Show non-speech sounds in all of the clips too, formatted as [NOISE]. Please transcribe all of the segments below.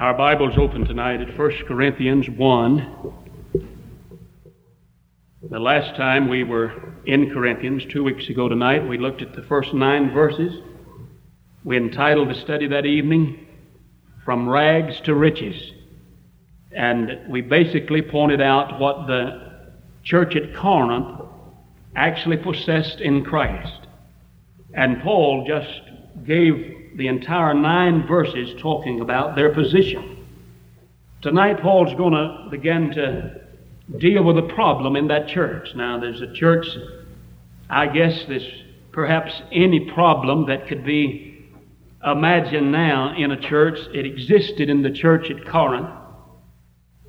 Our Bible's open tonight at 1 Corinthians 1. The last time we were in Corinthians, two weeks ago tonight, we looked at the first nine verses. We entitled the study that evening, From Rags to Riches. And we basically pointed out what the church at Corinth actually possessed in Christ. And Paul just gave the entire nine verses talking about their position. Tonight, Paul's going to begin to deal with a problem in that church. Now, there's a church, I guess there's perhaps any problem that could be imagined now in a church. It existed in the church at Corinth.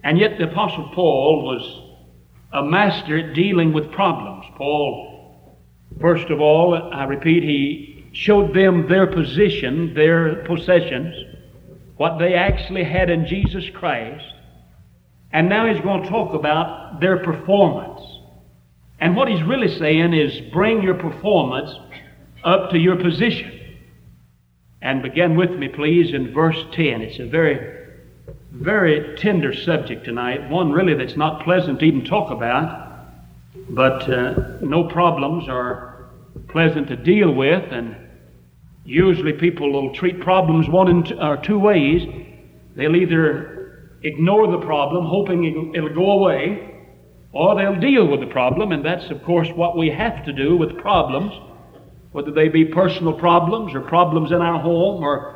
And yet, the Apostle Paul was a master at dealing with problems. Paul, first of all, I repeat, he showed them their position, their possessions, what they actually had in Jesus Christ. And now he's going to talk about their performance. And what he's really saying is bring your performance up to your position. And begin with me, please, in verse 10. It's a very, very tender subject tonight, one really that's not pleasant to even talk about, but uh, no problems are pleasant to deal with, and usually people will treat problems one in two, or two ways. They'll either ignore the problem, hoping it'll, it'll go away, or they'll deal with the problem, and that's, of course, what we have to do with problems, whether they be personal problems or problems in our home or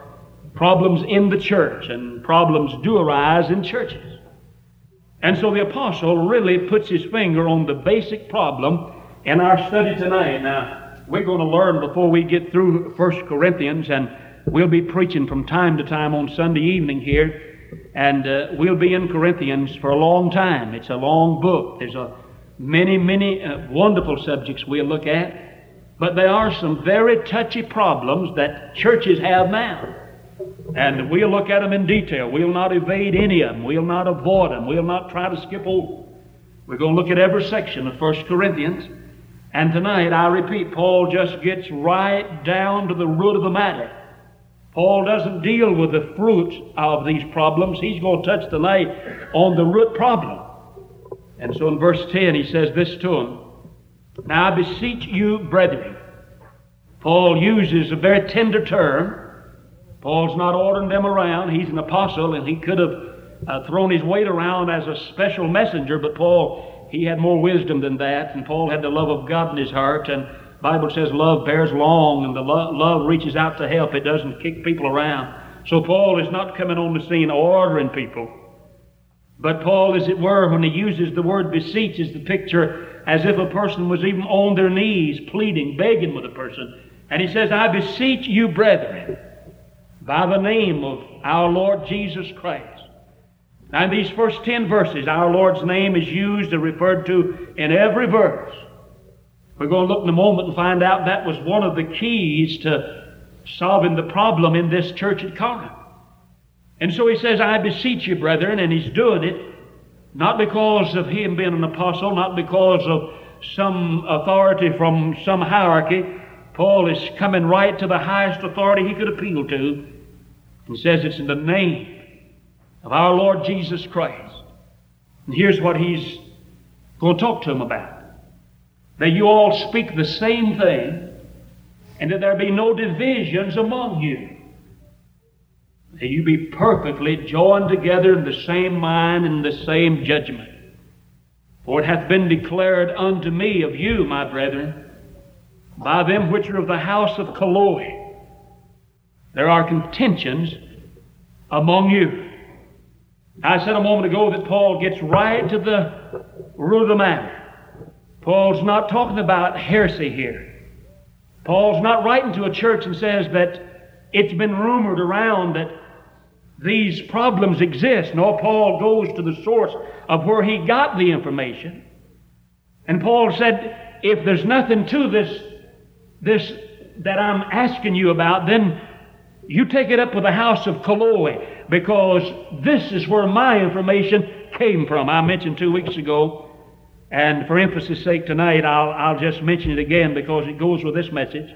problems in the church, and problems do arise in churches. And so the apostle really puts his finger on the basic problem in our study tonight. Now, we're going to learn before we get through 1 Corinthians, and we'll be preaching from time to time on Sunday evening here, and uh, we'll be in Corinthians for a long time. It's a long book. There's a many, many uh, wonderful subjects we'll look at, but there are some very touchy problems that churches have now. And we'll look at them in detail. We'll not evade any of them. We'll not avoid them. We'll not try to skip over. We're going to look at every section of 1 Corinthians. And tonight, I repeat, Paul just gets right down to the root of the matter. Paul doesn't deal with the fruit of these problems. He's going to touch tonight on the root problem. And so in verse 10, he says this to him Now I beseech you, brethren. Paul uses a very tender term. Paul's not ordering them around. He's an apostle, and he could have uh, thrown his weight around as a special messenger, but Paul he had more wisdom than that, and Paul had the love of God in his heart, and Bible says love bears long, and the lo- love reaches out to help. It doesn't kick people around. So Paul is not coming on the scene ordering people. But Paul, as it were, when he uses the word beseech, is the picture as if a person was even on their knees, pleading, begging with a person. And he says, I beseech you, brethren, by the name of our Lord Jesus Christ now, in these first 10 verses, our Lord's name is used and referred to in every verse. We're going to look in a moment and find out that was one of the keys to solving the problem in this church at Corinth. And so he says, I beseech you, brethren, and he's doing it not because of him being an apostle, not because of some authority from some hierarchy. Paul is coming right to the highest authority he could appeal to and says it's in the name of our Lord Jesus Christ. And here's what he's going to talk to them about that you all speak the same thing, and that there be no divisions among you. That you be perfectly joined together in the same mind and the same judgment. For it hath been declared unto me of you, my brethren, by them which are of the house of Chloe, there are contentions among you. I said a moment ago that Paul gets right to the root of the matter. Paul's not talking about heresy here. Paul's not writing to a church and says that it's been rumored around that these problems exist. No, Paul goes to the source of where he got the information. And Paul said, if there's nothing to this, this that I'm asking you about, then you take it up with the house of Chloe because this is where my information came from. I mentioned two weeks ago, and for emphasis' sake tonight, I'll, I'll just mention it again because it goes with this message.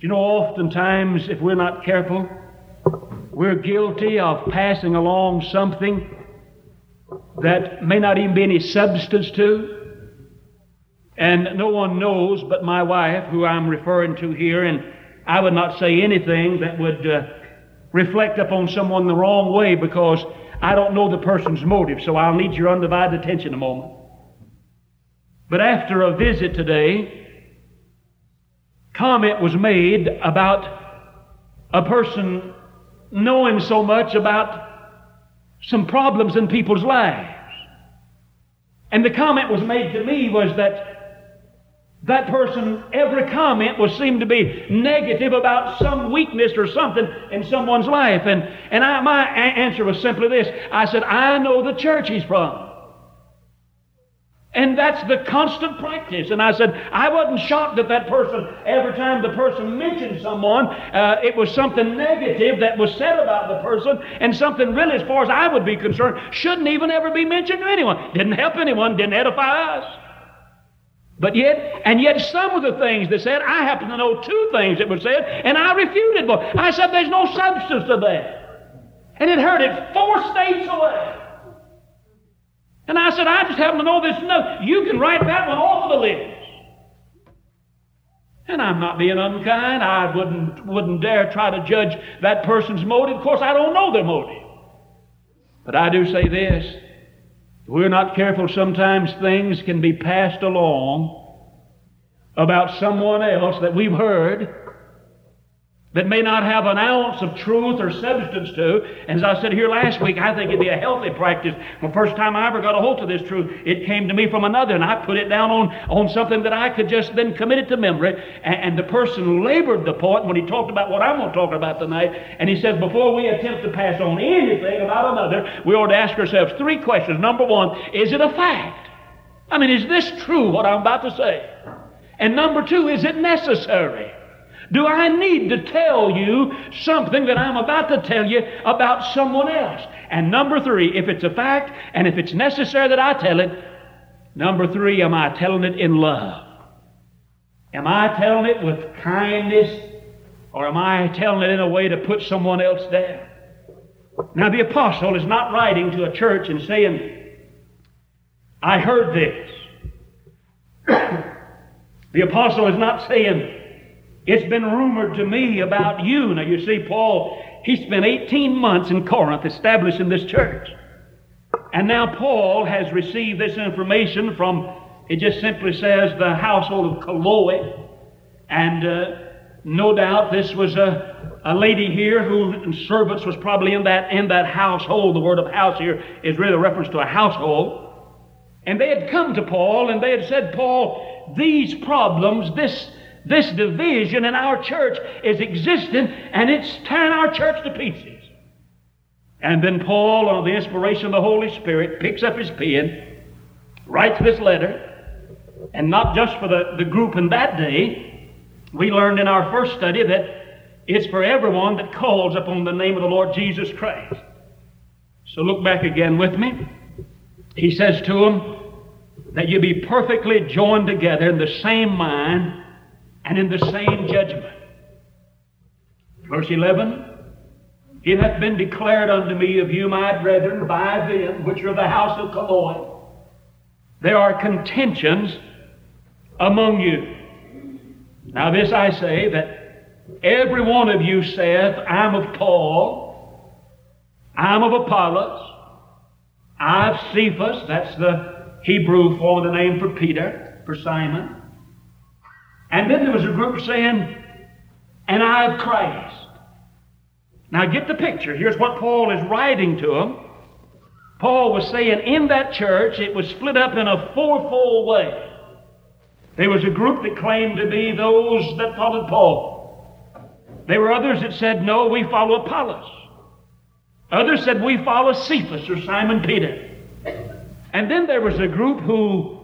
You know, oftentimes, if we're not careful, we're guilty of passing along something that may not even be any substance to. And no one knows but my wife, who I'm referring to here, and I would not say anything that would uh, reflect upon someone the wrong way because I don't know the person's motive, so I'll need your undivided attention a moment. But after a visit today, comment was made about a person knowing so much about some problems in people's lives. And the comment was made to me was that that person, every comment was seemed to be negative about some weakness or something in someone's life. And, and I, my answer was simply this I said, I know the church he's from. And that's the constant practice. And I said, I wasn't shocked that that person, every time the person mentioned someone, uh, it was something negative that was said about the person, and something really, as far as I would be concerned, shouldn't even ever be mentioned to anyone. Didn't help anyone, didn't edify us. But yet, and yet some of the things that said, I happen to know two things that were said, and I refuted them. I said, there's no substance to that. And it heard it four states away. And I said, I just happen to know this note. You can write that one off the list. And I'm not being unkind. I wouldn't, wouldn't dare try to judge that person's motive. Of course, I don't know their motive. But I do say this. If we're not careful, sometimes things can be passed along about someone else that we've heard that may not have an ounce of truth or substance to. And as I said here last week, I think it'd be a healthy practice. The first time I ever got a hold of this truth, it came to me from another, and I put it down on, on something that I could just then commit it to memory. And, and the person labored the point when he talked about what I'm going to talk about tonight. And he says, before we attempt to pass on anything about another, we ought to ask ourselves three questions. Number one, is it a fact? I mean, is this true, what I'm about to say? And number two, is it necessary? Do I need to tell you something that I'm about to tell you about someone else? And number three, if it's a fact and if it's necessary that I tell it, number three, am I telling it in love? Am I telling it with kindness or am I telling it in a way to put someone else down? Now, the apostle is not writing to a church and saying, I heard this. [COUGHS] the apostle is not saying, it's been rumored to me about you. Now, you see, Paul, he spent 18 months in Corinth establishing this church. And now Paul has received this information from, it just simply says, the household of Chloe. And uh, no doubt this was a, a lady here who servants was probably in that, in that household. The word of house here is really a reference to a household. And they had come to Paul and they had said, Paul, these problems, this this division in our church is existing and it's tearing our church to pieces. And then Paul, on the inspiration of the Holy Spirit, picks up his pen, writes this letter, and not just for the, the group in that day. We learned in our first study that it's for everyone that calls upon the name of the Lord Jesus Christ. So look back again with me. He says to them that you be perfectly joined together in the same mind and in the same judgment. Verse 11 It hath been declared unto me of you, my brethren, by them which are the house of Chloe, there are contentions among you. Now, this I say that every one of you saith, I'm of Paul, I'm of Apollos, I'm Cephas, that's the Hebrew form of the name for Peter, for Simon. And then there was a group saying, and I of Christ. Now get the picture. Here's what Paul is writing to them. Paul was saying in that church it was split up in a fourfold way. There was a group that claimed to be those that followed Paul. There were others that said, no, we follow Apollos. Others said, we follow Cephas or Simon Peter. And then there was a group who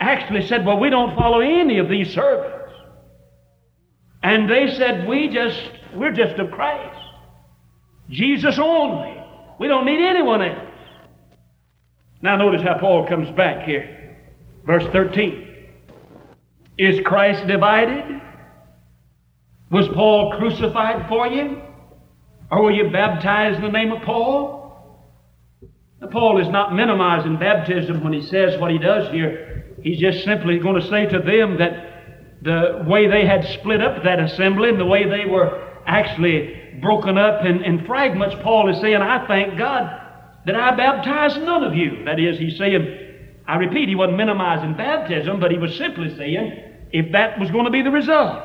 actually said, Well, we don't follow any of these servants. And they said, We just, we're just of Christ. Jesus only. We don't need anyone else. Now, notice how Paul comes back here. Verse 13. Is Christ divided? Was Paul crucified for you? Or were you baptized in the name of Paul? Now, Paul is not minimizing baptism when he says what he does here. He's just simply going to say to them that the way they had split up that assembly and the way they were actually broken up in, in fragments, Paul is saying, I thank God that I baptized none of you. That is, he's saying, I repeat, he wasn't minimizing baptism, but he was simply saying, if that was going to be the result.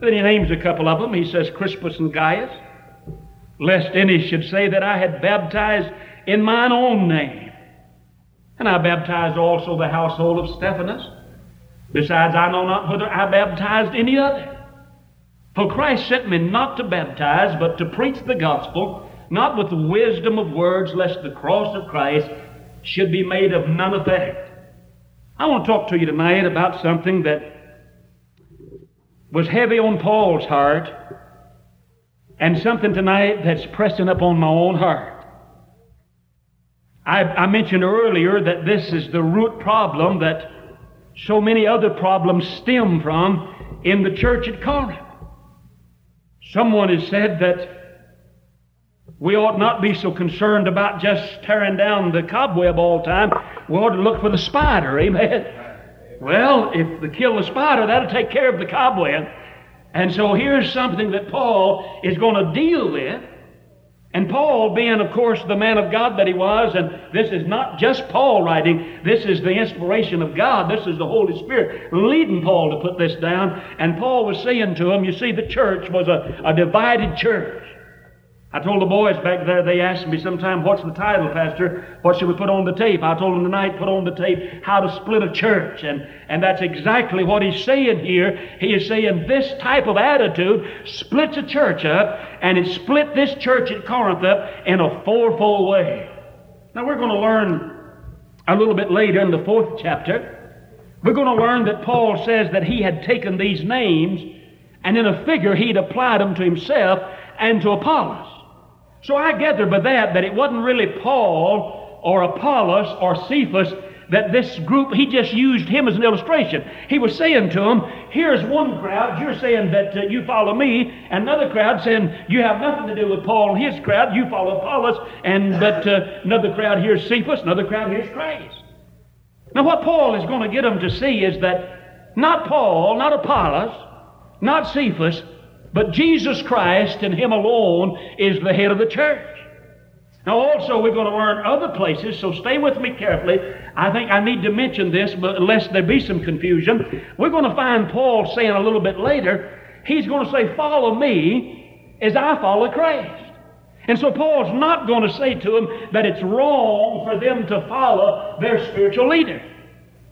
Then he names a couple of them. He says Crispus and Gaius, lest any should say that I had baptized in mine own name. And I baptized also the household of Stephanas. Besides, I know not whether I baptized any other. For Christ sent me not to baptize, but to preach the gospel, not with the wisdom of words, lest the cross of Christ should be made of none effect. I want to talk to you tonight about something that was heavy on Paul's heart and something tonight that's pressing up on my own heart. I, I, mentioned earlier that this is the root problem that so many other problems stem from in the church at Corinth. Someone has said that we ought not be so concerned about just tearing down the cobweb all the time. We ought to look for the spider, [LAUGHS] amen? Well, if they kill the spider, that'll take care of the cobweb. And so here's something that Paul is going to deal with. And Paul, being, of course, the man of God that he was, and this is not just Paul writing, this is the inspiration of God. This is the Holy Spirit leading Paul to put this down. And Paul was saying to him, you see, the church was a, a divided church. I told the boys back there, they asked me sometime, what's the title, Pastor? What should we put on the tape? I told them tonight, put on the tape, how to split a church. And, and that's exactly what he's saying here. He is saying this type of attitude splits a church up, and it split this church at Corinth up in a fourfold way. Now we're going to learn a little bit later in the fourth chapter. We're going to learn that Paul says that he had taken these names, and in a figure he'd applied them to himself and to Apollos. So I gather by that that it wasn't really Paul or Apollos or Cephas that this group, he just used him as an illustration. He was saying to them, here's one crowd, you're saying that uh, you follow me, another crowd saying you have nothing to do with Paul and his crowd, you follow Apollos, and but uh, another crowd here's Cephas, another crowd here's Christ. Now what Paul is going to get them to see is that not Paul, not Apollos, not Cephas, but Jesus Christ and Him alone is the head of the church. Now, also, we're going to learn other places, so stay with me carefully. I think I need to mention this, but lest there be some confusion. We're going to find Paul saying a little bit later, he's going to say, Follow me as I follow Christ. And so Paul's not going to say to them that it's wrong for them to follow their spiritual leader.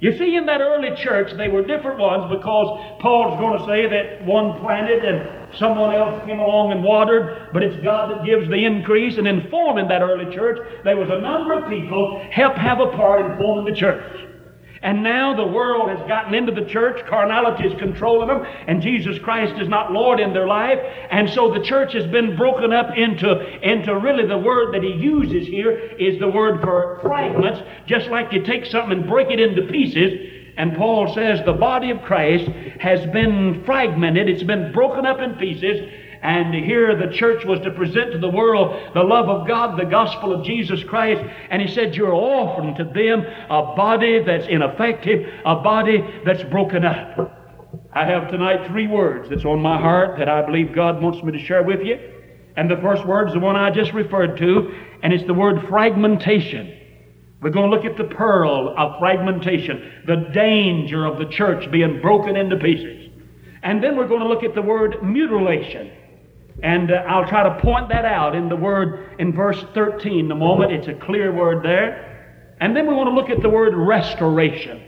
You see, in that early church, they were different ones because Paul's going to say that one planted and someone else came along and watered, but it's God that gives the increase. And in forming that early church, there was a number of people help have a part in forming the church. And now the world has gotten into the church, carnality is controlling them, and Jesus Christ is not Lord in their life. And so the church has been broken up into, into really the word that he uses here is the word for fragments, just like you take something and break it into pieces. And Paul says the body of Christ has been fragmented, it's been broken up in pieces. And here the church was to present to the world the love of God, the gospel of Jesus Christ. And he said, You're offering to them a body that's ineffective, a body that's broken up. I have tonight three words that's on my heart that I believe God wants me to share with you. And the first word is the one I just referred to, and it's the word fragmentation. We're going to look at the pearl of fragmentation, the danger of the church being broken into pieces. And then we're going to look at the word mutilation. And uh, I'll try to point that out in the word in verse 13 the moment. It's a clear word there. And then we want to look at the word restoration.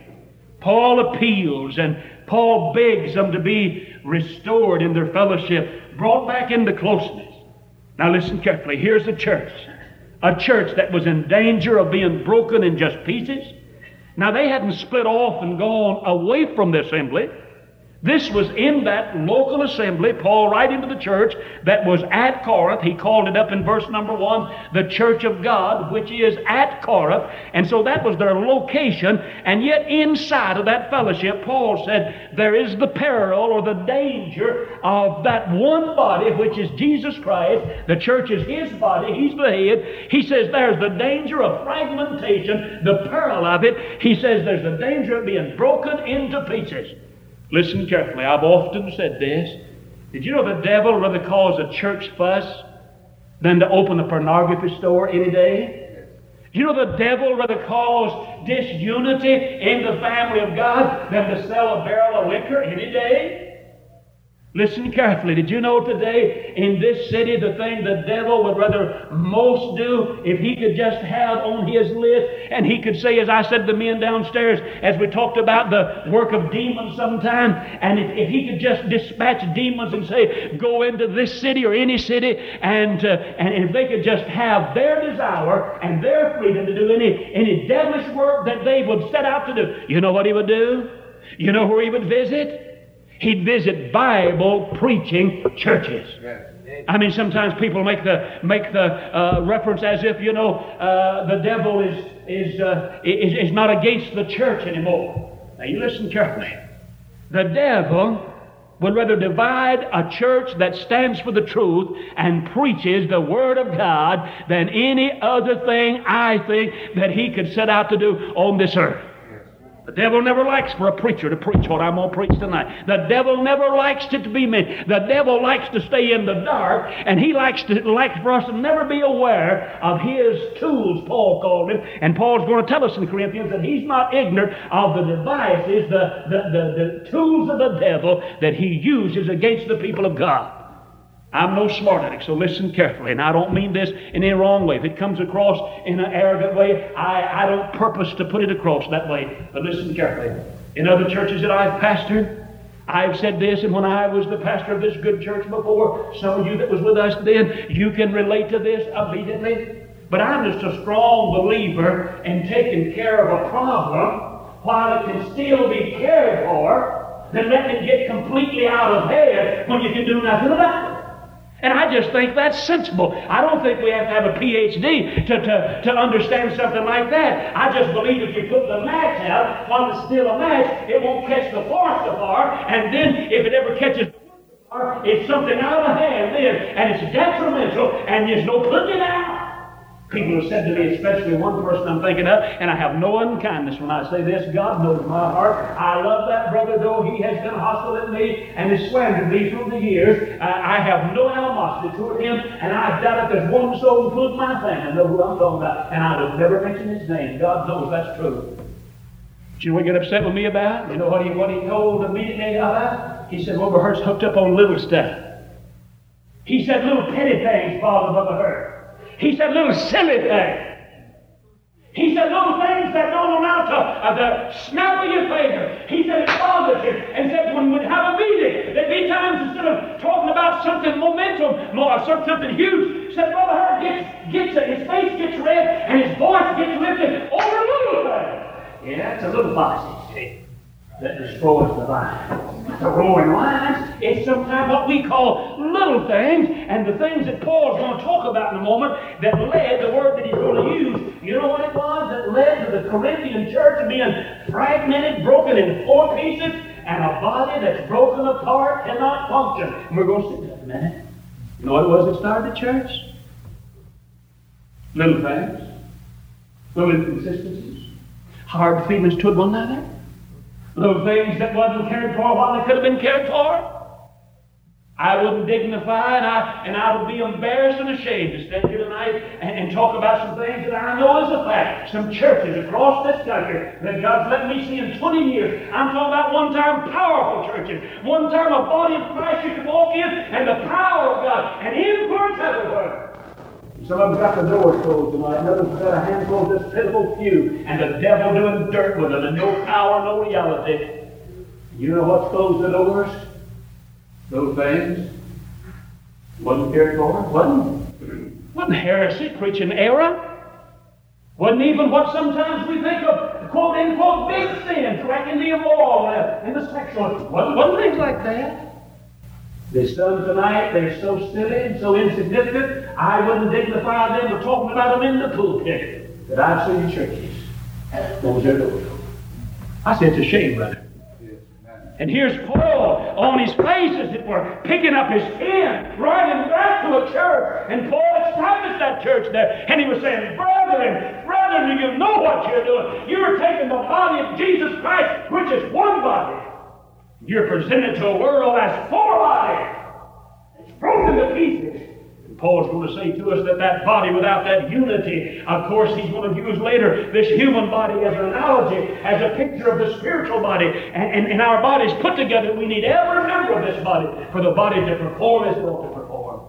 Paul appeals and Paul begs them to be restored in their fellowship, brought back into closeness. Now listen carefully. Here's a church. A church that was in danger of being broken in just pieces. Now they hadn't split off and gone away from the assembly. This was in that local assembly, Paul writing to the church that was at Corinth. He called it up in verse number one, the church of God, which is at Corinth. And so that was their location. And yet inside of that fellowship, Paul said, there is the peril or the danger of that one body, which is Jesus Christ. The church is his body. He's the head. He says there's the danger of fragmentation, the peril of it. He says there's the danger of being broken into pieces. Listen carefully. I've often said this. Did you know the devil rather cause a church fuss than to open a pornography store any day? You know the devil rather cause disunity in the family of God than to sell a barrel of liquor any day? Listen carefully. Did you know today in this city the thing the devil would rather most do if he could just have on his list and he could say, as I said to the men downstairs as we talked about the work of demons sometime, and if, if he could just dispatch demons and say, go into this city or any city, and, uh, and if they could just have their desire and their freedom to do any, any devilish work that they would set out to do, you know what he would do? You know where he would visit? He'd visit Bible preaching churches. I mean, sometimes people make the make the uh, reference as if you know uh, the devil is is, uh, is is not against the church anymore. Now you listen carefully. The devil would rather divide a church that stands for the truth and preaches the Word of God than any other thing I think that he could set out to do on this earth. The devil never likes for a preacher to preach what I'm going to preach tonight. The devil never likes it to be me. The devil likes to stay in the dark, and he likes to likes for us to never be aware of his tools, Paul called it. And Paul's going to tell us in Corinthians that he's not ignorant of the devices, the, the, the, the tools of the devil that he uses against the people of God. I'm no smart aleck, so listen carefully. And I don't mean this in any wrong way. If it comes across in an arrogant way, I, I don't purpose to put it across that way. But listen carefully. In other churches that I've pastored, I've said this, and when I was the pastor of this good church before, some of you that was with us then, you can relate to this immediately. But I'm just a strong believer in taking care of a problem while it can still be cared for, than letting it get completely out of hand when you can do nothing about it. And I just think that's sensible. I don't think we have to have a PhD to, to, to understand something like that. I just believe if you put the match out while it's still a match, it won't catch the forest afar. And then if it ever catches the afar, it's something out of hand then, and it's detrimental, and there's no putting it out. People have said to me, especially one person I'm thinking of, and I have no unkindness when I say this. God knows my heart. I love that brother, though he has been hostile at me and has slandered me through the years. I have no animosity toward him, and I doubt if there's one soul, including my family, know who I'm talking about. And I would never mention his name. God knows that's true. Do you know what he get upset with me about? You know what he, what he told immediately about? He said, Brother Hurt's hooked up on little stuff. He said little petty things bother Brother Hurt. He said little silly things. He said little things that don't amount to uh, the snap of your finger. He said it bothers him. And said when we'd have a meeting, there'd be times instead of talking about something momentum, more something huge, said Brother Hurt gets, gets his face gets red and his voice gets lifted over a little thing. Yeah, it's a little bossy, that destroys the vine. The roaring lions, it's sometimes what we call little things, and the things that Paul's going to talk about in a moment that led, the word that he's going to use, you know what it was that led to the Corinthian church being fragmented, broken in four pieces, and a body that's broken apart cannot function. And we're going to see that in a minute. You know what it was that started the church? Little things, little inconsistencies, hard feelings toward one another. Those things that wasn't cared for while they could have been cared for. I wouldn't dignify and I, and I would be embarrassed and ashamed to stand here tonight and, and, talk about some things that I know is a fact. Some churches across this country that God's let me see in 20 years. I'm talking about one time powerful churches. One time a body of Christ you could walk in and the power of God and influence everywhere. Some of them got the doors closed tonight. Others have got a handful of this pitiful few, and the devil doing dirt with them, and no power, no reality. You know what's closed the doors? Those things. Wasn't cared for. Wasn't. Wasn't heresy preaching error. Wasn't even what sometimes we think of, quote unquote, big sins, like in the immoral uh, and the sexual. Wasn't, wasn't things like that. There's some tonight, they're so silly and so insignificant, I wouldn't dignify them with talking about them in the pulpit that I've seen churches. Those are those. I said, it's a shame, brother. And here's Paul on his face, as it were, picking up his pen, writing back to a church. And Paul established that church there. And he was saying, Brethren, brethren, do you know what you're doing? You're taking the body of Jesus Christ, which is one body. You're presented to a world as four bodies. It's broken to pieces. And Paul's going to say to us that that body without that unity, of course, he's going to use later this human body as an analogy, as a picture of the spiritual body. And, and, and our bodies put together, we need every member of this body for the body to perform as ought to perform.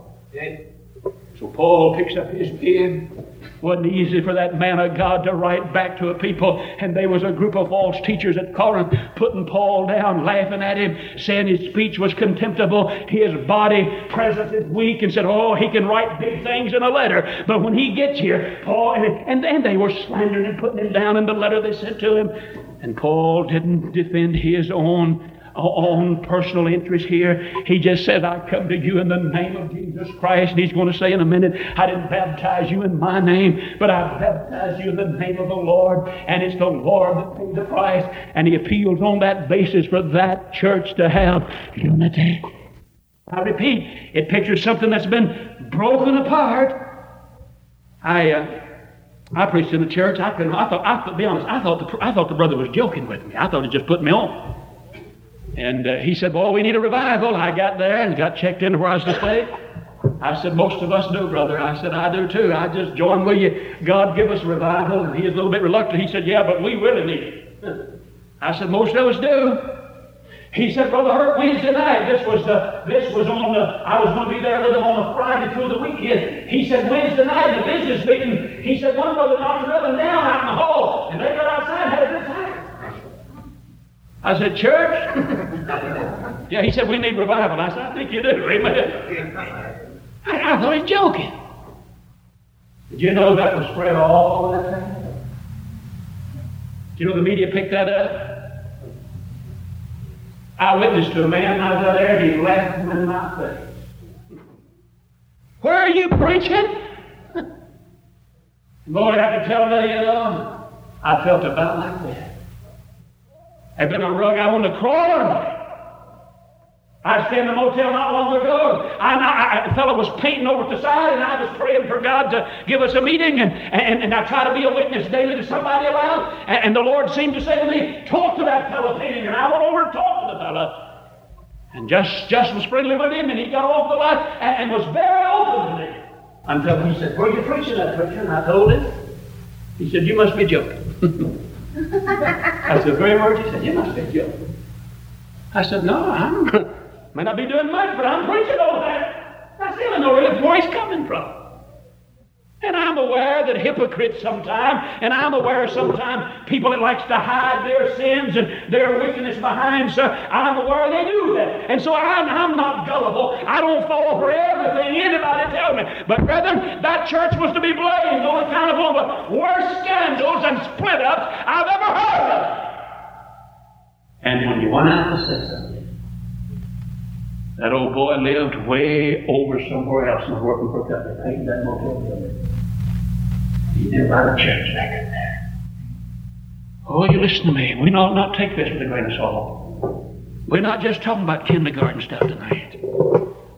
So Paul picks up his pen wasn't easy for that man of God to write back to a people. And there was a group of false teachers at Corinth putting Paul down, laughing at him, saying his speech was contemptible, his body presence is weak, and said, Oh, he can write big things in a letter. But when he gets here, Paul, and, and, they were slandering and putting him down in the letter they sent to him. And Paul didn't defend his own own personal interest here. He just said, I come to you in the name of Jesus Christ. And he's going to say in a minute, I didn't baptize you in my name, but I baptized you in the name of the Lord. And it's the Lord that paid the price. And he appeals on that basis for that church to have unity. I repeat, it pictures something that's been broken apart. I, uh, I preached in the church. I couldn't. I thought. I, to be honest, I thought the I thought the brother was joking with me. I thought he just put me on. And uh, he said, Boy, we need a revival. I got there and got checked into where I was to stay. I said, Most of us do, brother. I said, I do too. I just join with you. God give us revival. And he was a little bit reluctant. He said, Yeah, but we really need it. [LAUGHS] I said, Most of us do. He said, Brother Hurt, Wednesday night, this was uh, this was on the, I was going to be there with him on a Friday through the weekend. He said, Wednesday night in the business meeting, he said, one brother knocked another down out in the hall, and they got outside and had a good time. I said, Church? [LAUGHS] yeah, he said, We need revival. I said, I think you do. Amen. I, I thought he was joking. Did you know that was spread all over that thing? Did you know the media picked that up? I witnessed to a man out there, he laughed in my face. Where are you preaching? [LAUGHS] Lord, I can tell you, you know, I felt about like that had been a rug I wanted to crawl under. I stayed in a motel not long ago. and a fellow was painting over the side, and I was praying for God to give us a meeting, and, and, and I try to be a witness daily to somebody around. And, and the Lord seemed to say to me, Talk to that fellow painting. And I went over and talked to the fellow. And just, just was friendly with him, and he got off the light and, and was very open to me. Until he said, Where are you preaching at, preacher? And I told him. He said, You must be joking. [LAUGHS] I said, very much. He said, you must be joking. I said, no, I'm, [LAUGHS] may not be doing much, but I'm preaching over that. I still don't know where the voice coming from. And I'm aware that hypocrites sometimes, and I'm aware sometimes people that likes to hide their sins and their wickedness behind, so I'm aware they do that. And so I'm, I'm not gullible. I don't fall for everything anybody tells me. But brethren, that church was to be blamed on account of one of the worst scandals and split ups I've ever heard of. And when you went out to say something, that old boy lived way over somewhere else and was working for a painting that motel building. About a church back in there. Oh, you listen to me. We not not take this with a grain of salt. We're not just talking about kindergarten stuff tonight.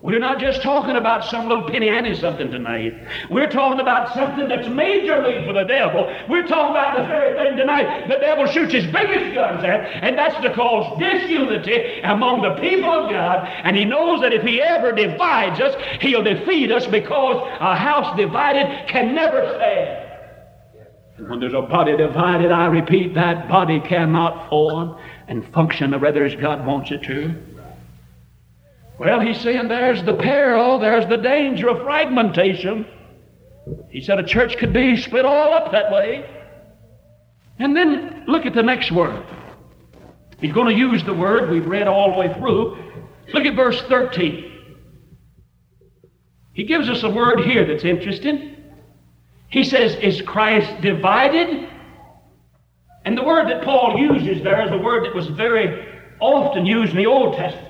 We're not just talking about some little penny ante something tonight. We're talking about something that's major league for the devil. We're talking about the very thing tonight the devil shoots his biggest guns at, and that's to cause disunity among the people of God. And he knows that if he ever divides us, he'll defeat us because a house divided can never stand. And when there's a body divided, I repeat, that body cannot form and function the rather as God wants it to. Well, he's saying there's the peril, there's the danger of fragmentation. He said a church could be split all up that way. And then look at the next word. He's going to use the word we've read all the way through. Look at verse 13. He gives us a word here that's interesting. He says, Is Christ divided? And the word that Paul uses there is a word that was very often used in the Old Testament.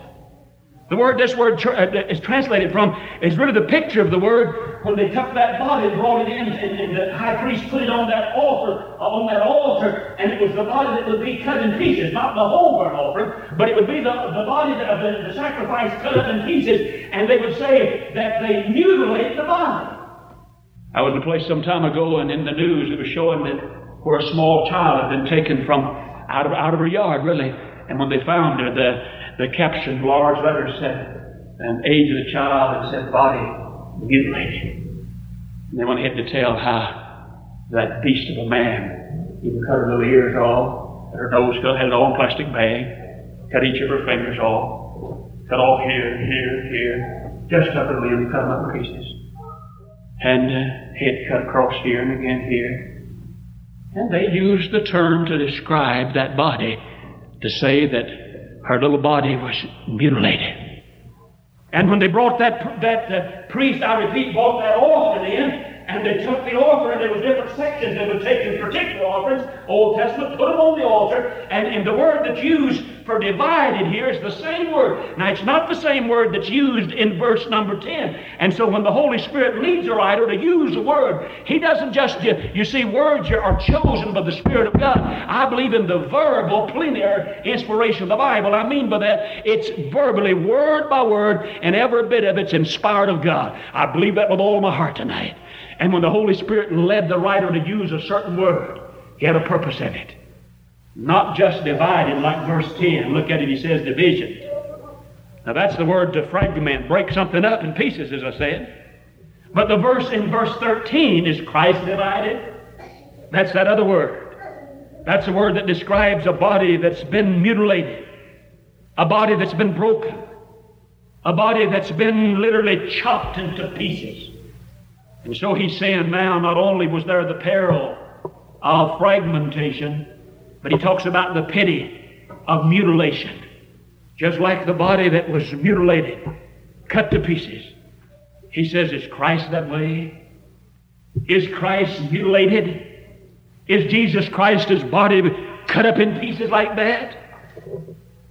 The word this word tr- uh, is translated from is really the picture of the word when they took that body and brought it in, and, and the high priest put it on that altar, uh, on that altar, and it was the body that would be cut in pieces, not the whole burnt offering, but it would be the, the body of the, the sacrifice cut up in pieces, and they would say that they mutilate the body. I was in a place some time ago, and in the news it was showing that where a small child had been taken from out of out of her yard, really, and when they found her, the the caption, large letters said, an age of the child, and said body mutilated. And they went ahead to tell how that beast of a man even cut her little ears off, her nose cut, had it all in plastic bag, cut each of her fingers off, cut off here, here, here, just up her cut them up in pieces. And uh, head cut across here and again here. And they used the term to describe that body to say that her little body was mutilated. And when they brought that, that uh, priest, I repeat, brought that offering in, and they took the offering, there was different sections. They would take particular offerings, Old Testament, put them on the altar, and, and the word that's used for divided here is the same word. Now, it's not the same word that's used in verse number 10. And so when the Holy Spirit leads a writer to use a word, he doesn't just, you, you see, words are chosen by the Spirit of God. I believe in the verbal, plenary inspiration of the Bible. I mean by that, it's verbally, word by word, and every bit of it's inspired of God. I believe that with all my heart tonight. And when the Holy Spirit led the writer to use a certain word, he had a purpose in it. Not just divided like verse 10. Look at it, he says division. Now that's the word to fragment, break something up in pieces, as I said. But the verse in verse 13 is Christ divided. That's that other word. That's a word that describes a body that's been mutilated, a body that's been broken, a body that's been literally chopped into pieces. And so he's saying now, not only was there the peril of fragmentation, but he talks about the pity of mutilation. Just like the body that was mutilated, cut to pieces. He says, Is Christ that way? Is Christ mutilated? Is Jesus Christ's body cut up in pieces like that?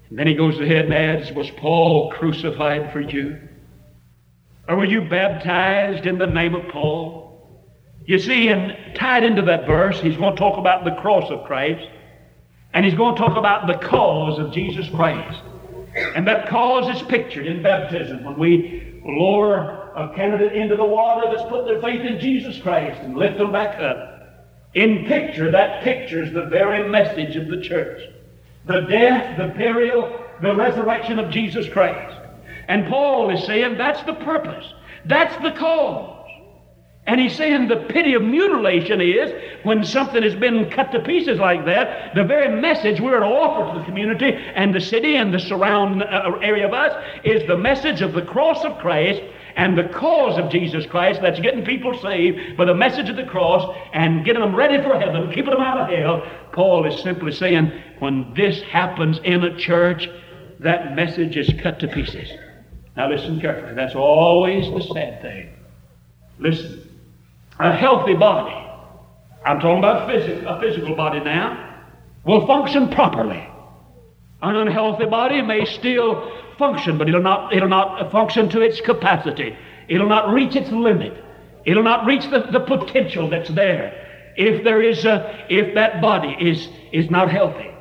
And then he goes ahead and adds, Was Paul crucified for you? Or were you baptized in the name of Paul? You see, and tied into that verse, he's going to talk about the cross of Christ, and he's going to talk about the cause of Jesus Christ. And that cause is pictured in baptism when we lower a candidate into the water that's put their faith in Jesus Christ and lift them back up. In picture, that pictures the very message of the church the death, the burial, the resurrection of Jesus Christ. And Paul is saying that's the purpose, that's the cause. And he's saying the pity of mutilation is when something has been cut to pieces like that, the very message we're to offer to the community and the city and the surrounding uh, area of us is the message of the cross of Christ and the cause of Jesus Christ that's getting people saved by the message of the cross and getting them ready for heaven, keeping them out of hell. Paul is simply saying when this happens in a church, that message is cut to pieces. Now listen carefully. That's always the sad thing. Listen. A healthy body, I'm talking about a physical body now, will function properly. An unhealthy body may still function, but it'll not, it'll not function to its capacity. It'll not reach its limit. It'll not reach the, the potential that's there if there is a, if that body is, is not healthy.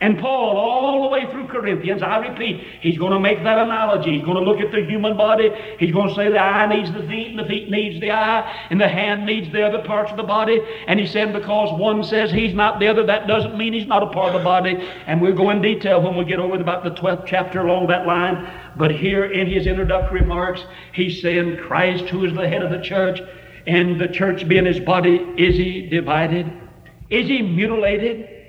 And Paul, all the way through Corinthians, I repeat, he's going to make that analogy. He's going to look at the human body. He's going to say the eye needs the feet, and the feet needs the eye, and the hand needs the other parts of the body. And he said, because one says he's not the other, that doesn't mean he's not a part of the body. And we'll go in detail when we get over about the 12th chapter along that line. But here in his introductory remarks, he's saying Christ, who is the head of the church, and the church being his body, is he divided? Is he mutilated?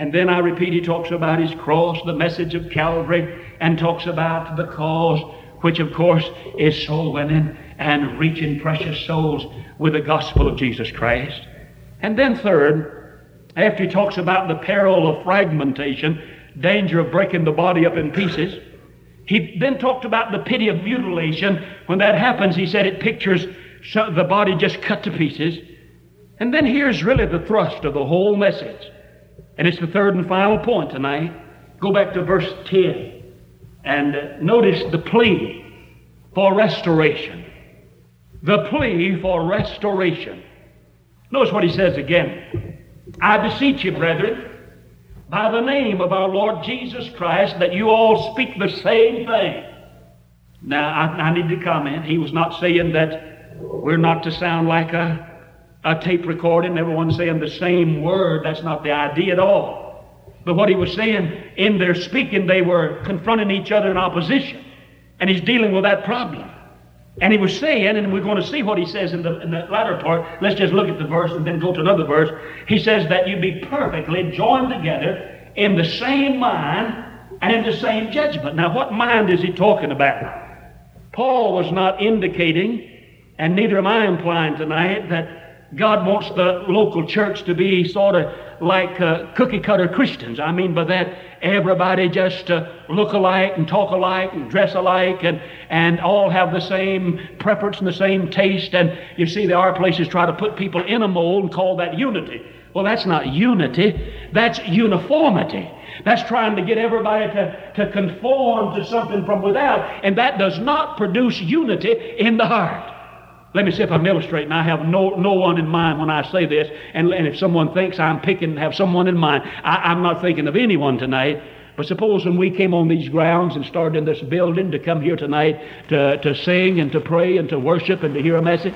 And then I repeat, he talks about his cross, the message of Calvary, and talks about the cause, which of course is soul winning and reaching precious souls with the gospel of Jesus Christ. And then, third, after he talks about the peril of fragmentation, danger of breaking the body up in pieces, he then talked about the pity of mutilation. When that happens, he said it pictures the body just cut to pieces. And then here's really the thrust of the whole message. And it's the third and final point tonight. Go back to verse 10 and notice the plea for restoration. The plea for restoration. Notice what he says again. I beseech you, brethren, by the name of our Lord Jesus Christ, that you all speak the same thing. Now, I, I need to comment. He was not saying that we're not to sound like a, a tape recording, everyone saying the same word. That's not the idea at all. But what he was saying, in their speaking, they were confronting each other in opposition. And he's dealing with that problem. And he was saying, and we're going to see what he says in the, in the latter part. Let's just look at the verse and then go to another verse. He says that you be perfectly joined together in the same mind and in the same judgment. Now, what mind is he talking about? Paul was not indicating, and neither am I implying tonight, that God wants the local church to be sort of like uh, cookie cutter Christians. I mean by that, everybody just uh, look alike and talk alike and dress alike and, and all have the same preference and the same taste. And you see, there are places try to put people in a mold and call that unity. Well, that's not unity, that's uniformity. That's trying to get everybody to, to conform to something from without, and that does not produce unity in the heart. Let me see if I'm illustrating. I have no, no one in mind when I say this, and, and if someone thinks I'm picking, have someone in mind, I, I'm not thinking of anyone tonight. But suppose when we came on these grounds and started in this building to come here tonight to, to sing and to pray and to worship and to hear a message,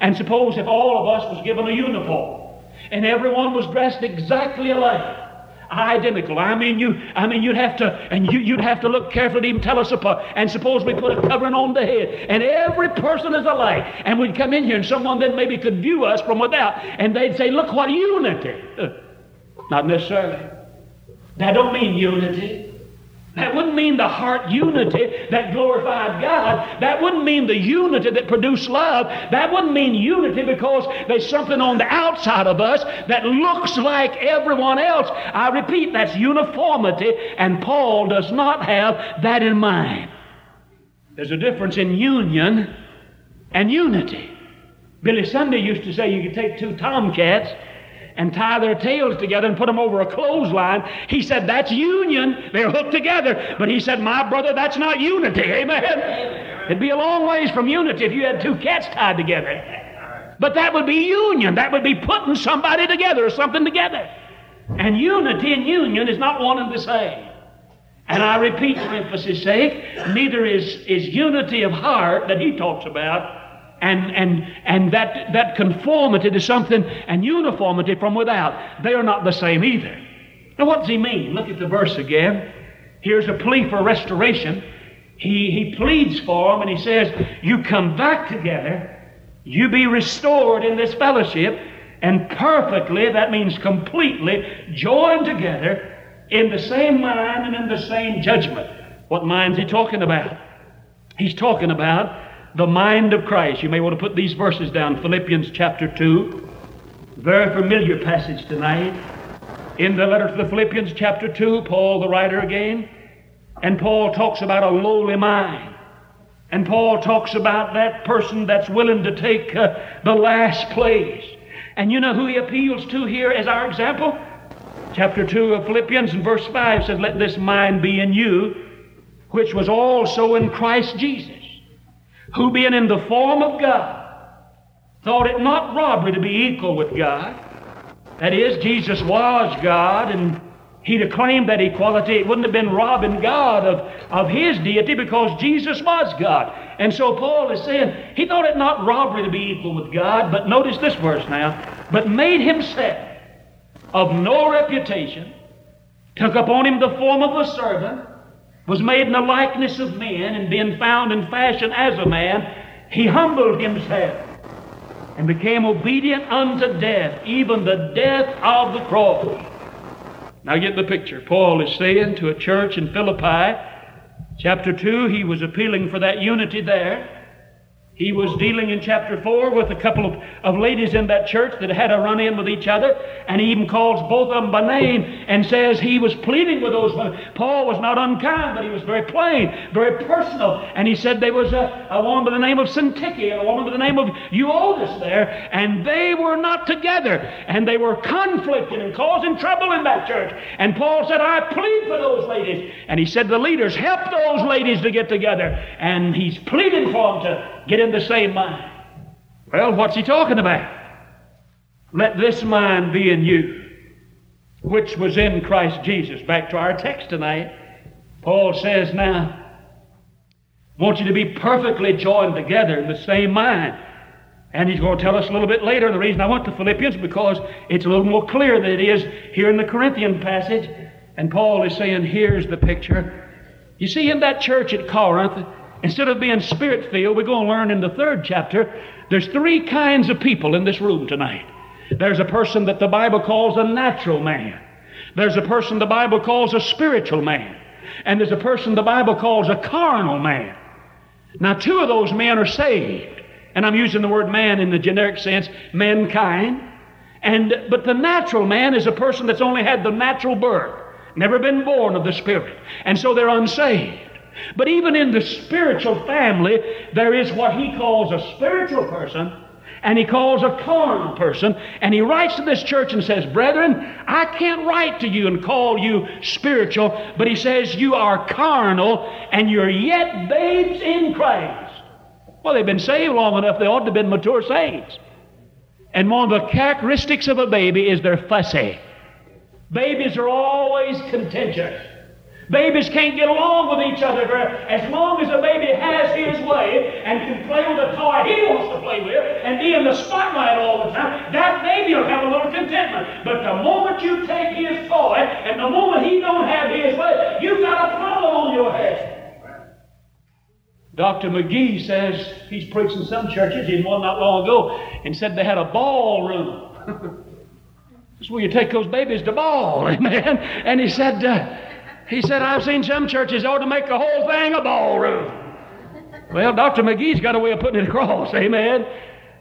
and suppose if all of us was given a uniform, and everyone was dressed exactly alike. Identical. I mean, you. I mean, you'd have to, and you, you'd have to look carefully to even tell us apart. And suppose we put a covering on the head, and every person is alike, and we'd come in here, and someone then maybe could view us from without, and they'd say, "Look what unity." Uh, not necessarily. That don't mean unity. That wouldn't mean the heart unity that glorified God. That wouldn't mean the unity that produced love. That wouldn't mean unity because there's something on the outside of us that looks like everyone else. I repeat, that's uniformity, and Paul does not have that in mind. There's a difference in union and unity. Billy Sunday used to say you could take two tomcats and tie their tails together and put them over a clothesline. He said, That's union. They're hooked together. But he said, My brother, that's not unity. [LAUGHS] Amen. It'd be a long ways from unity if you had two cats tied together. But that would be union. That would be putting somebody together or something together. And unity and union is not one and the same. And I repeat for emphasis' sake, neither is, is unity of heart that he talks about and, and, and that, that conformity to something and uniformity from without. They are not the same either. Now, what does he mean? Look at the verse again. Here's a plea for restoration. He, he pleads for them and he says, You come back together, you be restored in this fellowship, and perfectly, that means completely, joined together in the same mind and in the same judgment. What mind's he talking about? He's talking about the mind of Christ. You may want to put these verses down Philippians chapter 2. Very familiar passage tonight. In the letter to the Philippians chapter 2, Paul, the writer again, and Paul talks about a lowly mind. And Paul talks about that person that's willing to take uh, the last place. And you know who he appeals to here as our example? Chapter 2 of Philippians and verse 5 says, Let this mind be in you, which was also in Christ Jesus who being in the form of God, thought it not robbery to be equal with God. That is, Jesus was God, and he declaimed that equality. It wouldn't have been robbing God of, of his deity because Jesus was God. And so Paul is saying he thought it not robbery to be equal with God, but notice this verse now, but made himself of no reputation, took upon him the form of a servant, was made in the likeness of men, and being found in fashion as a man, he humbled himself and became obedient unto death, even the death of the cross. Now get the picture. Paul is saying to a church in Philippi, chapter 2, he was appealing for that unity there. He was dealing in chapter 4 with a couple of, of ladies in that church that had a run in with each other, and he even calls both of them by name and says he was pleading with those women. Paul was not unkind, but he was very plain, very personal. And he said there was a, a woman by the name of Syntyche and a woman by the name of Euodias there, and they were not together, and they were conflicting and causing trouble in that church. And Paul said, I plead for those ladies. And he said, The leaders, help those ladies to get together. And he's pleading for them to get in the same mind. Well, what's he talking about? Let this mind be in you, which was in Christ Jesus. Back to our text tonight. Paul says, Now, I want you to be perfectly joined together in the same mind. And he's going to tell us a little bit later the reason I went to Philippians because it's a little more clear than it is here in the Corinthian passage. And Paul is saying, Here's the picture. You see, in that church at Corinth, Instead of being spirit filled, we're going to learn in the third chapter there's three kinds of people in this room tonight. There's a person that the Bible calls a natural man. There's a person the Bible calls a spiritual man. And there's a person the Bible calls a carnal man. Now, two of those men are saved. And I'm using the word man in the generic sense, mankind. And, but the natural man is a person that's only had the natural birth, never been born of the Spirit. And so they're unsaved. But even in the spiritual family, there is what he calls a spiritual person and he calls a carnal person. And he writes to this church and says, Brethren, I can't write to you and call you spiritual, but he says, You are carnal and you're yet babes in Christ. Well, they've been saved long enough, they ought to have been mature saints. And one of the characteristics of a baby is they're fussy. Babies are always contentious. Babies can't get along with each other as long as a baby has his way and can play with a toy he wants to play with and be in the spotlight all the time. That baby will have a little contentment. But the moment you take his toy and the moment he don't have his way, you've got a problem on your hands. Dr. McGee says he's preached in some churches, in one not long ago, and said they had a ballroom. [LAUGHS] That's where you take those babies to ball, [LAUGHS] amen. And he said, uh, he said, I've seen some churches ought to make the whole thing a ballroom. Well, Dr. McGee's got a way of putting it across, [LAUGHS] amen.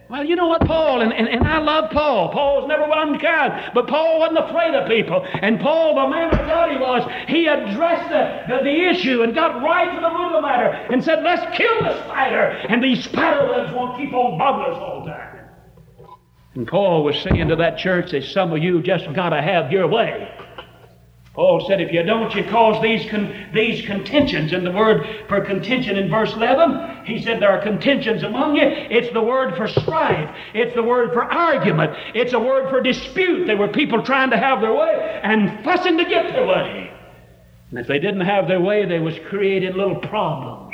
Well, you know what, Paul, and, and, and I love Paul. Paul's never one unkind, but Paul wasn't afraid of people. And Paul, the man of God he was, he addressed the, the, the issue and got right to the root of the matter and said, let's kill the spider. And these spider webs won't keep on bugging us all the time. And Paul was saying to that church that some of you just got to have your way. Paul said, if you don't, you cause these, con- these contentions. And the word for contention in verse 11, he said there are contentions among you. It's the word for strife. It's the word for argument. It's a word for dispute. There were people trying to have their way and fussing to get their way. And if they didn't have their way, they was creating little problems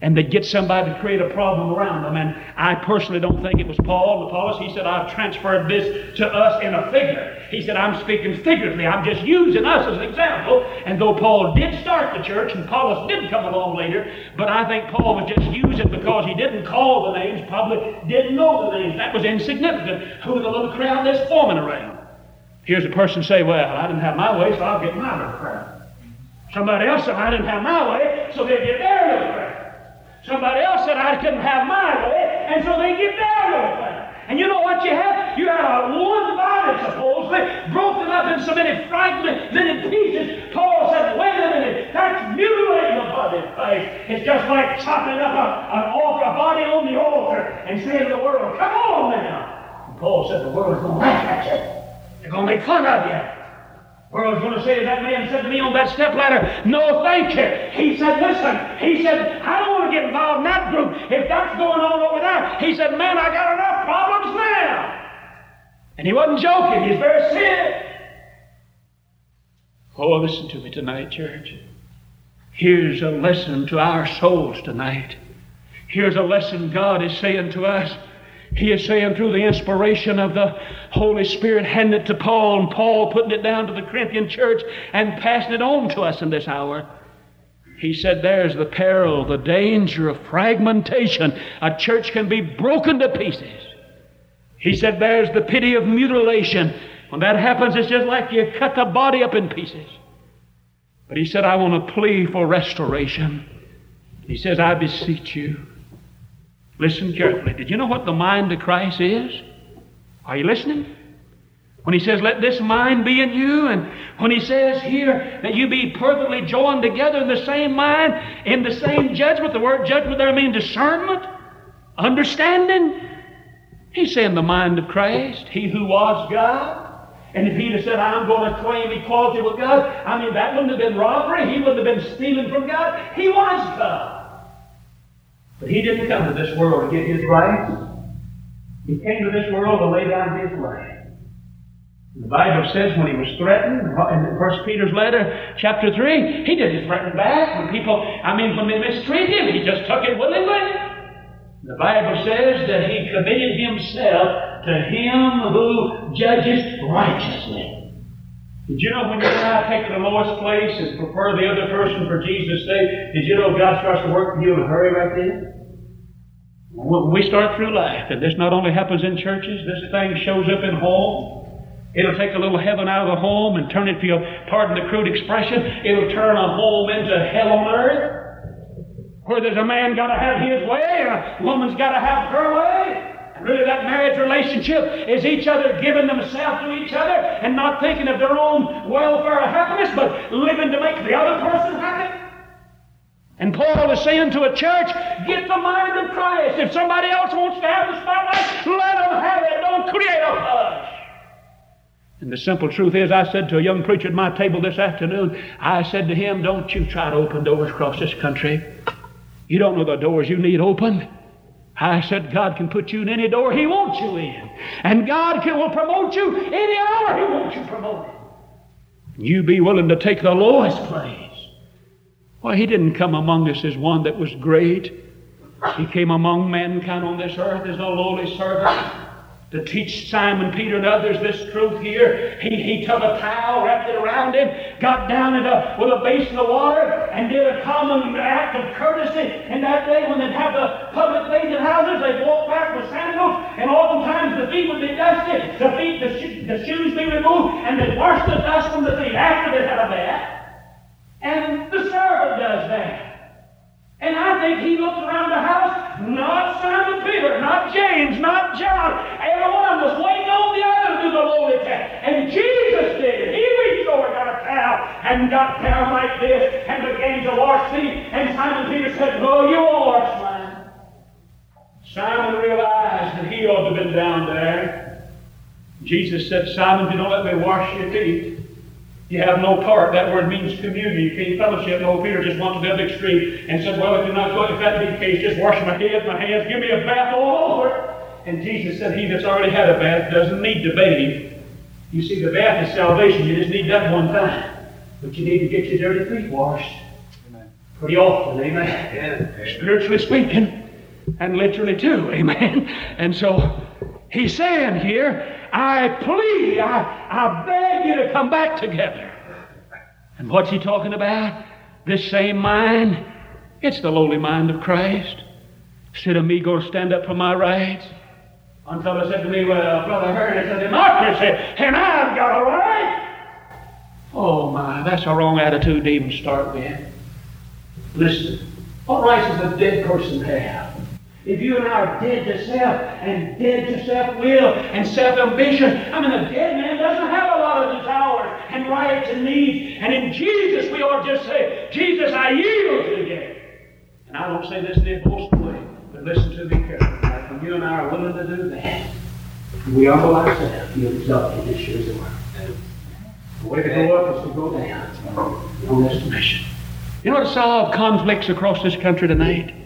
and they'd get somebody to create a problem around them. And I personally don't think it was Paul. And Apollos, he said, I've transferred this to us in a figure. He said, I'm speaking figuratively. I'm just using us as an example. And though Paul did start the church and Apollos did come along later, but I think Paul was just using because he didn't call the names, probably didn't know the names. That was insignificant. Who the little crowd that's forming around? Here's a person say, Well, I didn't have my way, so I'll get my little crowd. Somebody else said, I didn't have my way, so they'll get their little crowd. I couldn't have my way, and so they get their way. And you know what you have? You have a one body, supposedly, broken up in so many fragmented pieces. Paul said, wait a minute, that's mutilating the body of Christ. It's just like chopping up a, an altar, a body on the altar and saying to the world, come on now. And Paul said, the world's going to laugh at you. They're going to make fun of you. Or I was going to say, that man said to me on that step ladder, no, thank you. He said, listen, he said, I don't want to get involved in that group. If that's going on over there, he said, man, I got enough problems now. And he wasn't joking. He's very serious. Oh, listen to me tonight, church. Here's a lesson to our souls tonight. Here's a lesson God is saying to us. He is saying through the inspiration of the Holy Spirit, handing it to Paul, and Paul putting it down to the Corinthian church and passing it on to us in this hour. He said, There's the peril, the danger of fragmentation. A church can be broken to pieces. He said, There's the pity of mutilation. When that happens, it's just like you cut the body up in pieces. But he said, I want to plea for restoration. He says, I beseech you Listen carefully. Did you know what the mind of Christ is? Are you listening? When he says, Let this mind be in you, and when he says here that you be perfectly joined together in the same mind, in the same judgment, the word judgment there means discernment, understanding. He's saying the mind of Christ, he who was God. And if he'd have said, I'm going to claim equality with God, I mean, that wouldn't have been robbery. He wouldn't have been stealing from God. He was God. But he didn't come to this world to get his rights. He came to this world to lay down his life. The Bible says when he was threatened, in First Peter's letter, chapter 3, he didn't threaten back. When people, I mean, when they mistreated him, he just took it willingly. The Bible says that he committed himself to him who judges righteously. Did you know when you and I take the lowest place and prefer the other person for Jesus' sake, did you know God starts to work for you in a hurry right then? When we start through life, and this not only happens in churches, this thing shows up in home. It'll take a little heaven out of the home and turn it, if you pardon the crude expression, it'll turn a home into hell on earth. Where there's a man got to have his way and a woman's got to have her way. And really, that marriage relationship is each other giving themselves to each other and not thinking of their own welfare or happiness, but living to make the other person happy. And Paul is saying to a church, get the mind of Christ. If somebody else wants to have the spotlight, let them have it. Don't create a hush. And the simple truth is, I said to a young preacher at my table this afternoon, I said to him, Don't you try to open doors across this country. You don't know the doors you need opened. I said, God can put you in any door He wants you in. And God can, will promote you any hour He wants you promoted. You be willing to take the lowest place. Why, He didn't come among us as one that was great. He came among mankind on this earth as a lowly servant to teach Simon Peter and others this truth here. He, he took a towel, wrapped it around him, got down into, with a basin of water, and did a common act of courtesy. In that day, when they'd have the public bathing houses, they'd walk back with sandals, and oftentimes the feet would be dusted, the feet, the, sho- the shoes be removed, and they'd wash the dust from the feet after they had a bath. And the servant does that. And I think he looked around the house, not Simon Peter, not James, not John. Every one of them was waiting on the other to do the lowly task. And Jesus did it. He reached over, got a towel, and got down like this, and began to wash feet. And Simon Peter said, No, you won't wash mine. Simon realized that he ought to have been down there. Jesus said, Simon, if you don't let me wash your feet, you have no part. That word means communion. You can't fellowship. No, Peter just went to the other extreme and said, Well, if you're not going, if that be the case, just wash my head, my hands, give me a bath oh, all over. And Jesus said, He that's already had a bath doesn't need to bathe. You see, the bath is salvation. You just need that one time. But you need to get your dirty feet washed. Pretty often, amen. Spiritually speaking, and literally too, amen. And so he's saying here, I plead, I, I beg you to come back together. And what's he talking about? This same mind. It's the lowly mind of Christ. Going to stand up for my rights. One fellow said to me, well, Brother Hurd, it's a democracy, and I've got a right. Oh my, that's a wrong attitude to even start with. Listen, what rights does a dead person have? If you and I are dead to self and dead to self will and self ambition, I mean, a dead man doesn't have a lot of desires and rights and needs. And in Jesus, we ought to just say, Jesus, I yield to you. And I don't say this in a boastful way, but listen to me carefully. Like when you and I are willing to do that, we humble ourselves, you exalt you this year's the. The way to go up is to go down on this mission. You know what to solve conflicts across this country tonight?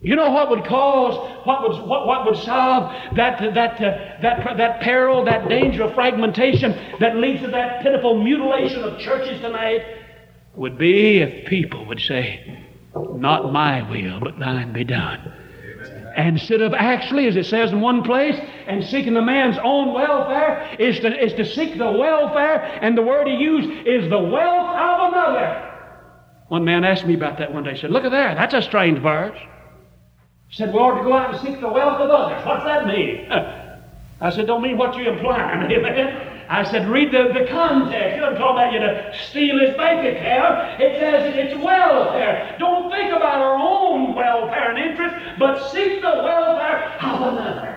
You know what would cause, what would, what, what would solve that, that, uh, that, that peril, that danger of fragmentation that leads to that pitiful mutilation of churches tonight? Would be if people would say, Not my will, but thine be done. And Instead of actually, as it says in one place, and seeking the man's own welfare, is to, is to seek the welfare, and the word he used is the wealth of another. One man asked me about that one day. He said, Look at there, that's a strange verse. He said, We ought to go out and seek the wealth of others. What's that mean? [LAUGHS] I said, Don't mean what you're implying, [LAUGHS] amen. I said, read the, the context. It doesn't talk about you to steal his bank account. It says it's welfare. Don't think about our own welfare and interest, but seek the welfare of another.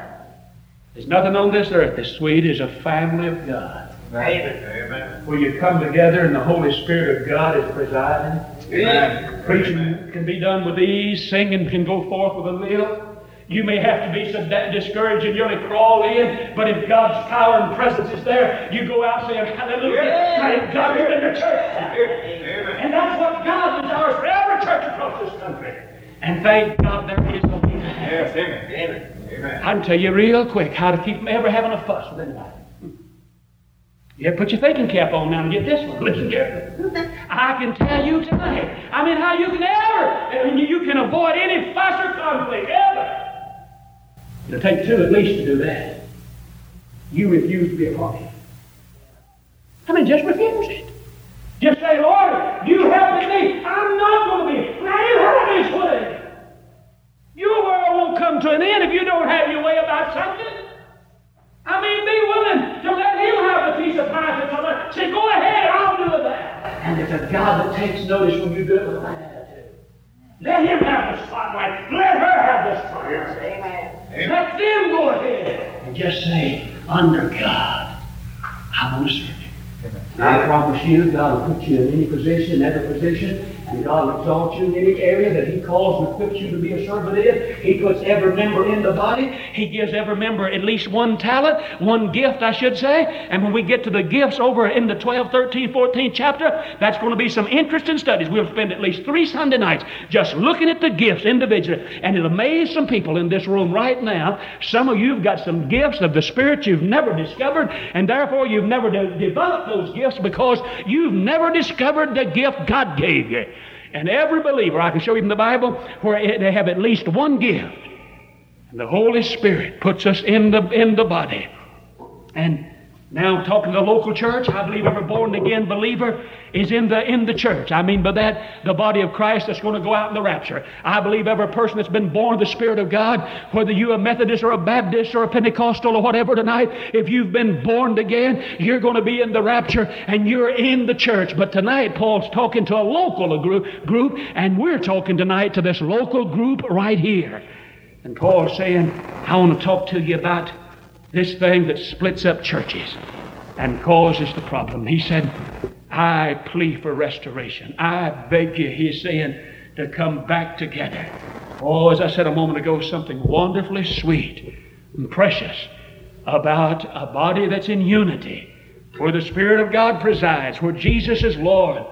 There's nothing on this earth as sweet as a family of God. Amen. Amen. Where you come together and the Holy Spirit of God is presiding. Amen. Preaching can be done with ease. Singing can go forth with a lilt. You may have to be so discouraged and nearly crawl in, but if God's power and presence is there, you go out saying, Hallelujah, thank God you're in the church. And that's what God desires for every church across this country. And thank God there is no need. Yes, amen. Amen. Amen. I can tell you real quick how to keep from ever having a fuss with anybody. You put your thinking cap on now and get this one. Listen carefully. I can tell you tonight. I mean, how you can ever, you can avoid any fuss or conflict ever. It'll take two at least to do that. You refuse to be a party. I mean, just refuse it. Just say, Lord, you help me. I'm not going to be. Let him have his way. Your world won't come to an end if you don't have your way about something. I mean, be willing to let him have the piece of pie to somebody. Say, go ahead, I'll do that. And it's a God that takes notice when you do it with the right attitude. Let him have the spotlight. Let her have the spotlight. Amen. Let them go ahead and just say, under God, I'm going to serve you. I promise you, God will put you in any position, every position, and God exalt you in any area that He calls and equips you to be a servant in. He puts every member in the body. He gives every member at least one talent, one gift, I should say. And when we get to the gifts over in the 12, 13, 14 chapter, that's going to be some interesting studies. We'll spend at least three Sunday nights just looking at the gifts individually. And it'll amaze some people in this room right now. Some of you have got some gifts of the Spirit you've never discovered, and therefore you've never de- developed those gifts because you've never discovered the gift God gave you. And every believer, I can show you in the Bible, where they have at least one gift. And the Holy Spirit puts us in the, in the body. And now, talking to the local church, I believe every born again believer is in the in the church. I mean by that the body of Christ that's going to go out in the rapture. I believe every person that's been born of the Spirit of God, whether you're a Methodist or a Baptist or a Pentecostal or whatever tonight, if you've been born again, you're going to be in the rapture and you're in the church. But tonight Paul's talking to a local group, group and we're talking tonight to this local group right here. And Paul's saying, I want to talk to you about this thing that splits up churches and causes the problem. He said, I plead for restoration. I beg you, he's saying, to come back together. Oh, as I said a moment ago, something wonderfully sweet and precious about a body that's in unity, where the Spirit of God presides, where Jesus is Lord,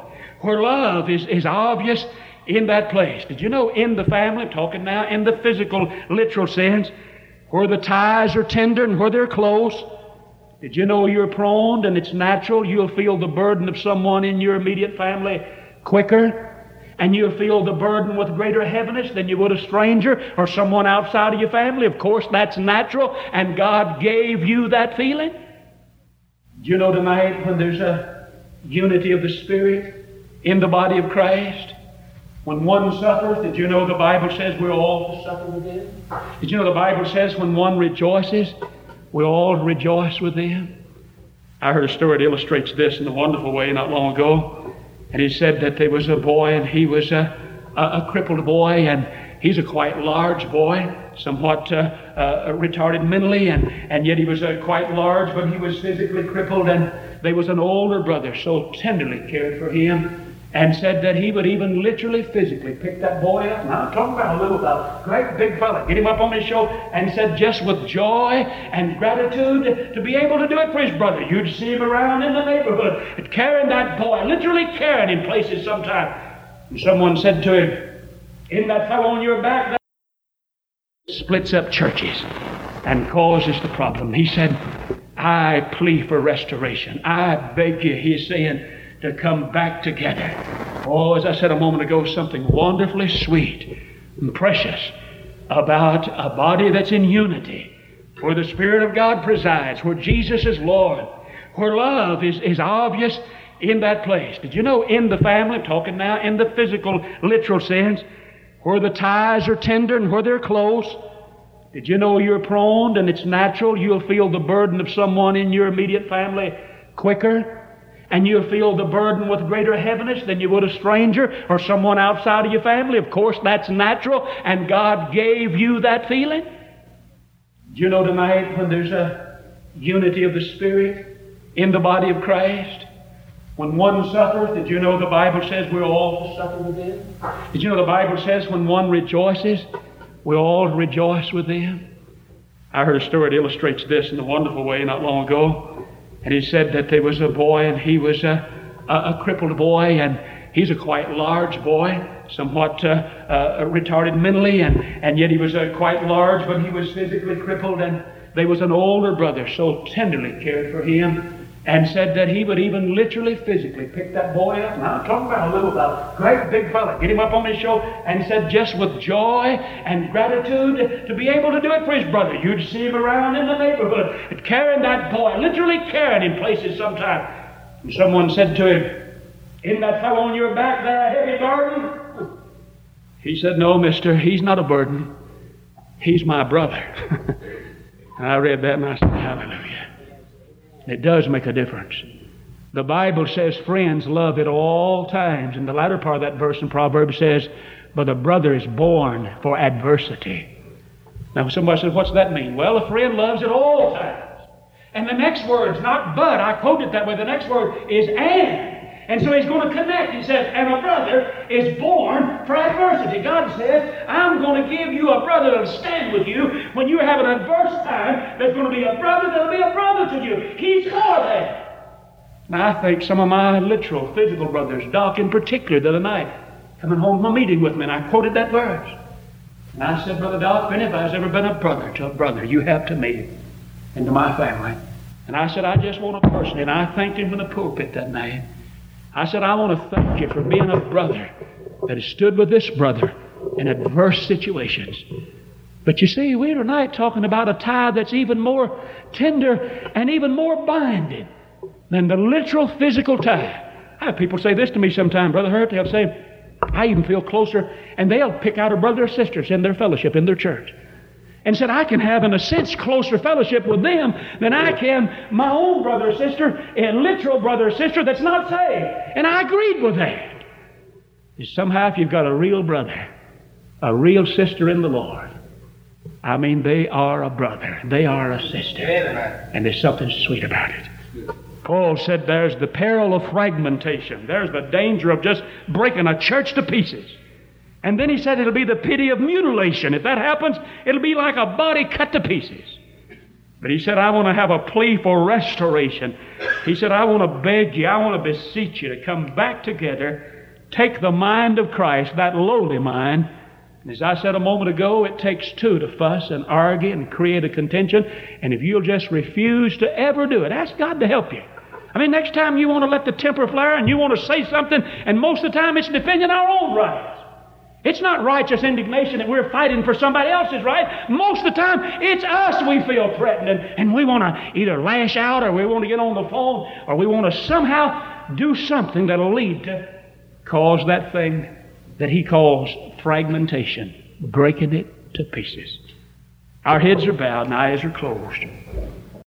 where love is, is obvious in that place. Did you know in the family, I'm talking now in the physical, literal sense, where the ties are tender and where they're close. Did you know you're prone and it's natural? You'll feel the burden of someone in your immediate family quicker. And you'll feel the burden with greater heaviness than you would a stranger or someone outside of your family. Of course, that's natural, and God gave you that feeling. Do you know tonight when there's a unity of the Spirit in the body of Christ? When one suffers, did you know the Bible says we're all suffer with them? Did you know the Bible says when one rejoices, we all rejoice with them? I heard a story that illustrates this in a wonderful way not long ago. And he said that there was a boy, and he was a, a, a crippled boy, and he's a quite large boy, somewhat uh, uh, retarded mentally, and, and yet he was uh, quite large, but he was physically crippled. And there was an older brother so tenderly cared for him and said that he would even literally, physically pick that boy up. Now, I'm talking about a little fella, great big fella, get him up on his shoulder, and said just with joy and gratitude to be able to do it for his brother. You'd see him around in the neighborhood carrying that boy, literally carrying him places sometimes. And someone said to him, Isn't that fellow on your back? That splits up churches and causes the problem. He said, I plead for restoration. I beg you, he's saying, to come back together. Oh, as I said a moment ago, something wonderfully sweet and precious about a body that's in unity, where the Spirit of God presides, where Jesus is Lord, where love is, is obvious in that place. Did you know in the family, I'm talking now in the physical, literal sense, where the ties are tender and where they're close, Did you know you're prone and it's natural? You'll feel the burden of someone in your immediate family quicker. And you'll feel the burden with greater heaviness than you would a stranger or someone outside of your family. Of course, that's natural. And God gave you that feeling. Do you know tonight when there's a unity of the Spirit in the body of Christ? When one suffers, did you know the Bible says we're all suffer with them? Did you know the Bible says when one rejoices, we all rejoice with them? I heard a story that illustrates this in a wonderful way not long ago. And he said that there was a boy, and he was a, a, a crippled boy, and he's a quite large boy, somewhat uh, uh, retarded mentally, and, and yet he was uh, quite large, but he was physically crippled. And there was an older brother so tenderly cared for him and said that he would even literally, physically pick that boy up. Now, I'm talking about a little fella, great big fella, get him up on his shoulder, and said just with joy and gratitude to be able to do it for his brother. You'd see him around in the neighborhood carrying that boy, literally carrying him places sometimes. And someone said to him, Isn't that fellow on your back there a heavy burden? He said, No, mister, he's not a burden. He's my brother. [LAUGHS] and I read that and I said, Hallelujah. It does make a difference. The Bible says friends love at all times. And the latter part of that verse in Proverbs says, But a brother is born for adversity. Now, somebody says, What's that mean? Well, a friend loves at all times. And the next word's not but. I quote it that way. The next word is and. And so he's going to connect. He says, and a brother is born for adversity. God says, I'm going to give you a brother that'll stand with you. When you have an adverse time, there's going to be a brother that'll be a brother to you. He's for that. Eh? Now, I think some of my literal, physical brothers, Doc in particular, the other night, coming home from a meeting with me, and I quoted that verse. And I said, Brother Doc, if anybody's ever been a brother to a brother, you have to me and to my family. And I said, I just want to personally, and I thanked him from the pulpit that night. I said, I want to thank you for being a brother that has stood with this brother in adverse situations. But you see, we're tonight talking about a tie that's even more tender and even more binding than the literal physical tie. I have people say this to me sometimes, Brother Hurt. They'll say, I even feel closer, and they'll pick out a brother or sisters in their fellowship, in their church and said, I can have, in a sense, closer fellowship with them than I can my own brother or sister, a literal brother or sister that's not saved. And I agreed with that. Somehow, if you've got a real brother, a real sister in the Lord, I mean, they are a brother, they are a sister. And there's something sweet about it. Paul said there's the peril of fragmentation, there's the danger of just breaking a church to pieces. And then he said it'll be the pity of mutilation. If that happens, it'll be like a body cut to pieces. But he said, I want to have a plea for restoration. He said, I want to beg you, I want to beseech you to come back together, take the mind of Christ, that lowly mind. And as I said a moment ago, it takes two to fuss and argue and create a contention. And if you'll just refuse to ever do it, ask God to help you. I mean, next time you want to let the temper flare and you want to say something, and most of the time it's defending our own rights. It's not righteous indignation that we're fighting for somebody else's right. Most of the time, it's us we feel threatened, and, and we want to either lash out or we want to get on the phone or we want to somehow do something that'll lead to cause that thing that he calls fragmentation, breaking it to pieces. Our heads are bowed and eyes are closed.